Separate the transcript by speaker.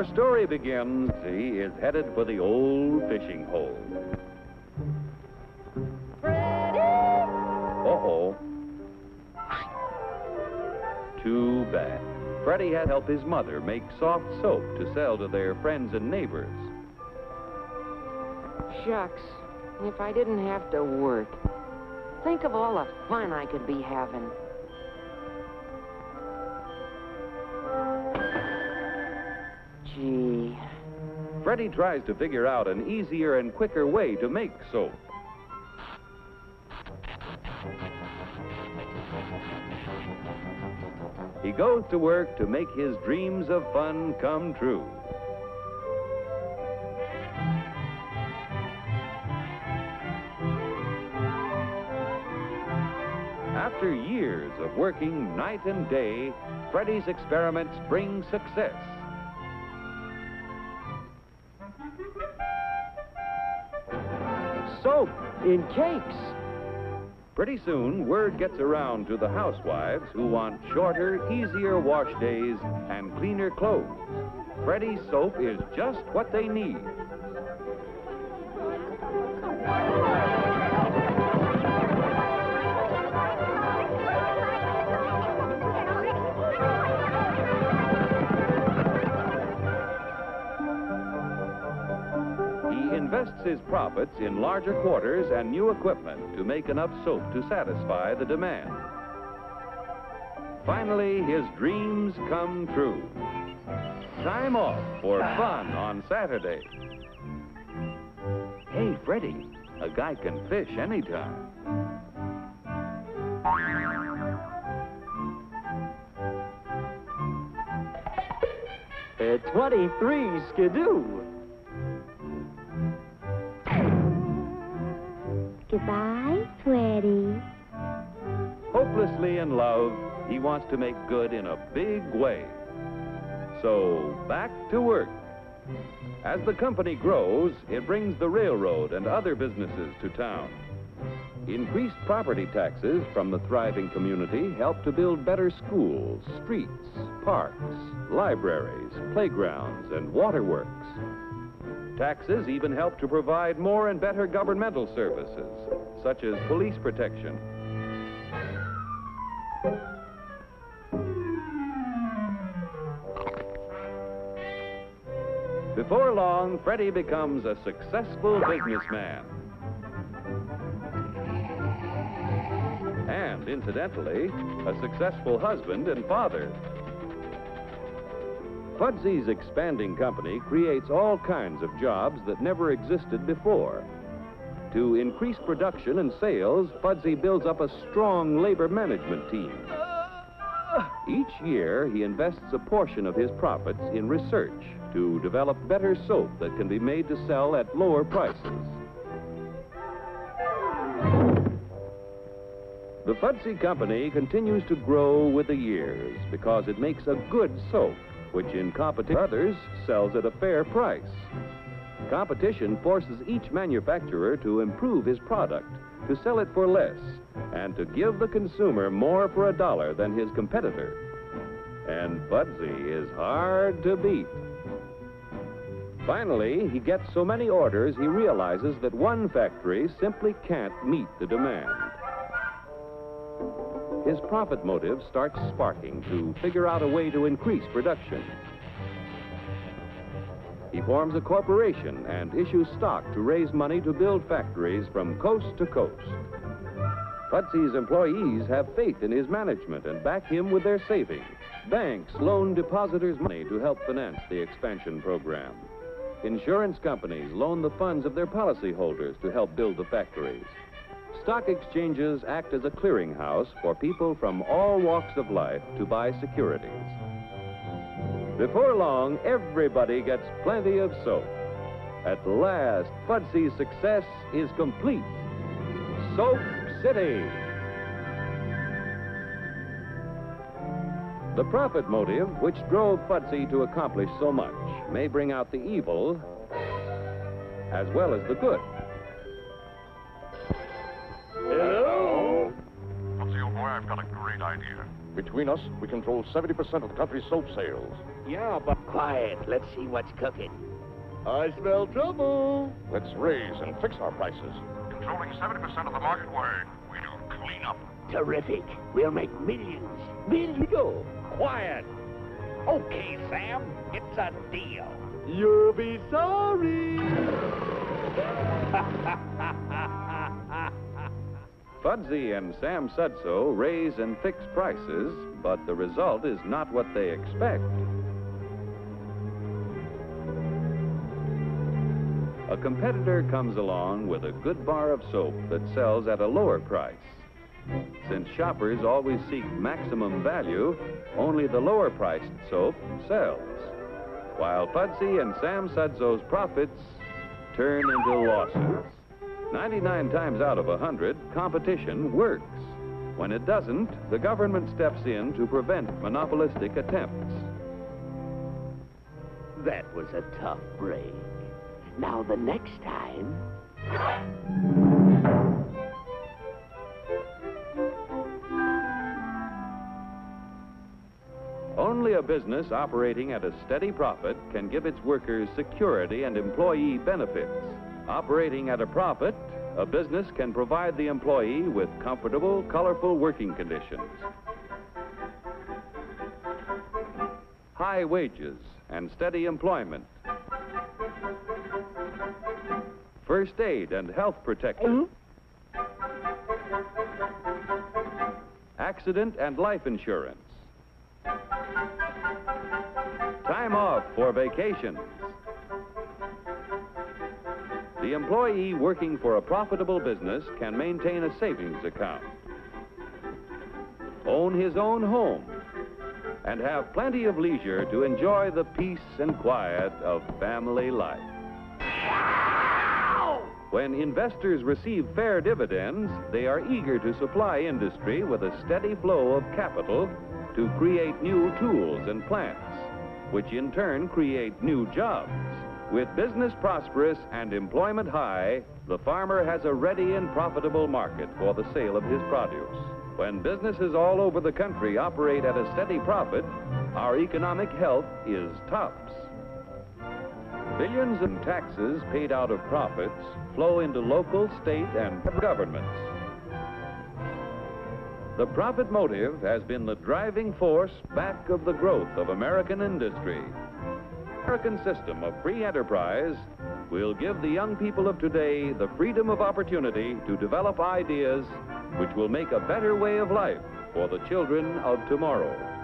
Speaker 1: Our story begins. He is headed for the old fishing hole. Uh-oh. Too bad. Freddie had helped his mother make soft soap to sell to their friends and neighbors.
Speaker 2: Shucks. If I didn't have to work. Think of all the fun I could be having. Gee.
Speaker 1: Freddie tries to figure out an easier and quicker way to make soap. He goes to work to make his dreams of fun come true. After years of working night and day, Freddie's experiments bring success.
Speaker 3: Soap in cakes.
Speaker 1: Pretty soon, word gets around to the housewives who want shorter, easier wash days and cleaner clothes. Freddy's soap is just what they need. His profits in larger quarters and new equipment to make enough soap to satisfy the demand. Finally, his dreams come true. Time off for fun on Saturday. Hey, Freddie, a guy can fish anytime.
Speaker 3: At 23 skidoo.
Speaker 4: Goodbye, Freddie.
Speaker 1: Hopelessly in love, he wants to make good in a big way. So, back to work. As the company grows, it brings the railroad and other businesses to town. Increased property taxes from the thriving community help to build better schools, streets, parks, libraries, playgrounds, and waterworks. Taxes even help to provide more and better governmental services, such as police protection. Before long, Freddie becomes a successful businessman. And, incidentally, a successful husband and father. Fudsy's expanding company creates all kinds of jobs that never existed before. To increase production and sales, Fudsy builds up a strong labor management team. Each year, he invests a portion of his profits in research to develop better soap that can be made to sell at lower prices. The Fudsy Company continues to grow with the years because it makes a good soap, which in competition others sells at a fair price. Competition forces each manufacturer to improve his product, to sell it for less, and to give the consumer more for a dollar than his competitor. And Fudsy is hard to beat. Finally, he gets so many orders he realizes that one factory simply can't meet the demand. His profit motive starts sparking to figure out a way to increase production. He forms a corporation and issues stock to raise money to build factories from coast to coast. Fudsy's employees have faith in his management and back him with their savings. Banks loan depositors money to help finance the expansion program. Insurance companies loan the funds of their policyholders to help build the factories. Stock exchanges act as a clearinghouse for people from all walks of life to buy securities. Before long, everybody gets plenty of soap. At last, Fudsy's success is complete. Soap City. The profit motive, which drove Fudsy to accomplish so much, may bring out the evil as well as the good.
Speaker 5: Idea.
Speaker 6: Between us, we control 70% of the country's soap sales.
Speaker 5: Yeah, but...
Speaker 6: Quiet. Let's see what's cooking.
Speaker 5: I smell trouble.
Speaker 7: Let's raise and fix our prices. Controlling 70% of the market word, we'll clean up.
Speaker 6: Terrific. We'll make millions. Millions.
Speaker 5: Go.
Speaker 3: Quiet. Okay, Sam, it's a deal.
Speaker 5: You'll be sorry.
Speaker 1: Fudsy and Sam Sudso raise and fix prices, but the result is not what they expect. A competitor comes along with a good bar of soap that sells at a lower price. Since shoppers always seek maximum value, only the lower priced soap sells, while Fudsy and Sam Sudso's profits turn into losses. 99 times out of 100, competition works. When it doesn't, the government steps in to prevent monopolistic attempts.
Speaker 6: That was a tough break. Now the next time...
Speaker 1: Only a business operating at a steady profit can give its workers security and employee benefits. Operating at a profit, a business can provide the employee with comfortable, colorful working conditions. High wages and steady employment. First aid and health protection. Mm-hmm. Accident and life insurance. Time off for vacations. The employee working for a profitable business can maintain a savings account, own his own home, and have plenty of leisure to enjoy the peace and quiet of family life. When investors receive fair dividends, they are eager to supply industry with a steady flow of capital to create new tools and plants, which in turn create new jobs. With business prosperous and employment high, the farmer has a ready and profitable market for the sale of his produce. When businesses all over the country operate at a steady profit, our economic health is tops. Billions in taxes paid out of profits flow into local, state, and governments. The profit motive has been the driving force back of the growth of American industry. American system of free enterprise will give the young people of today the freedom of opportunity to develop ideas which will make a better way of life for the children of tomorrow.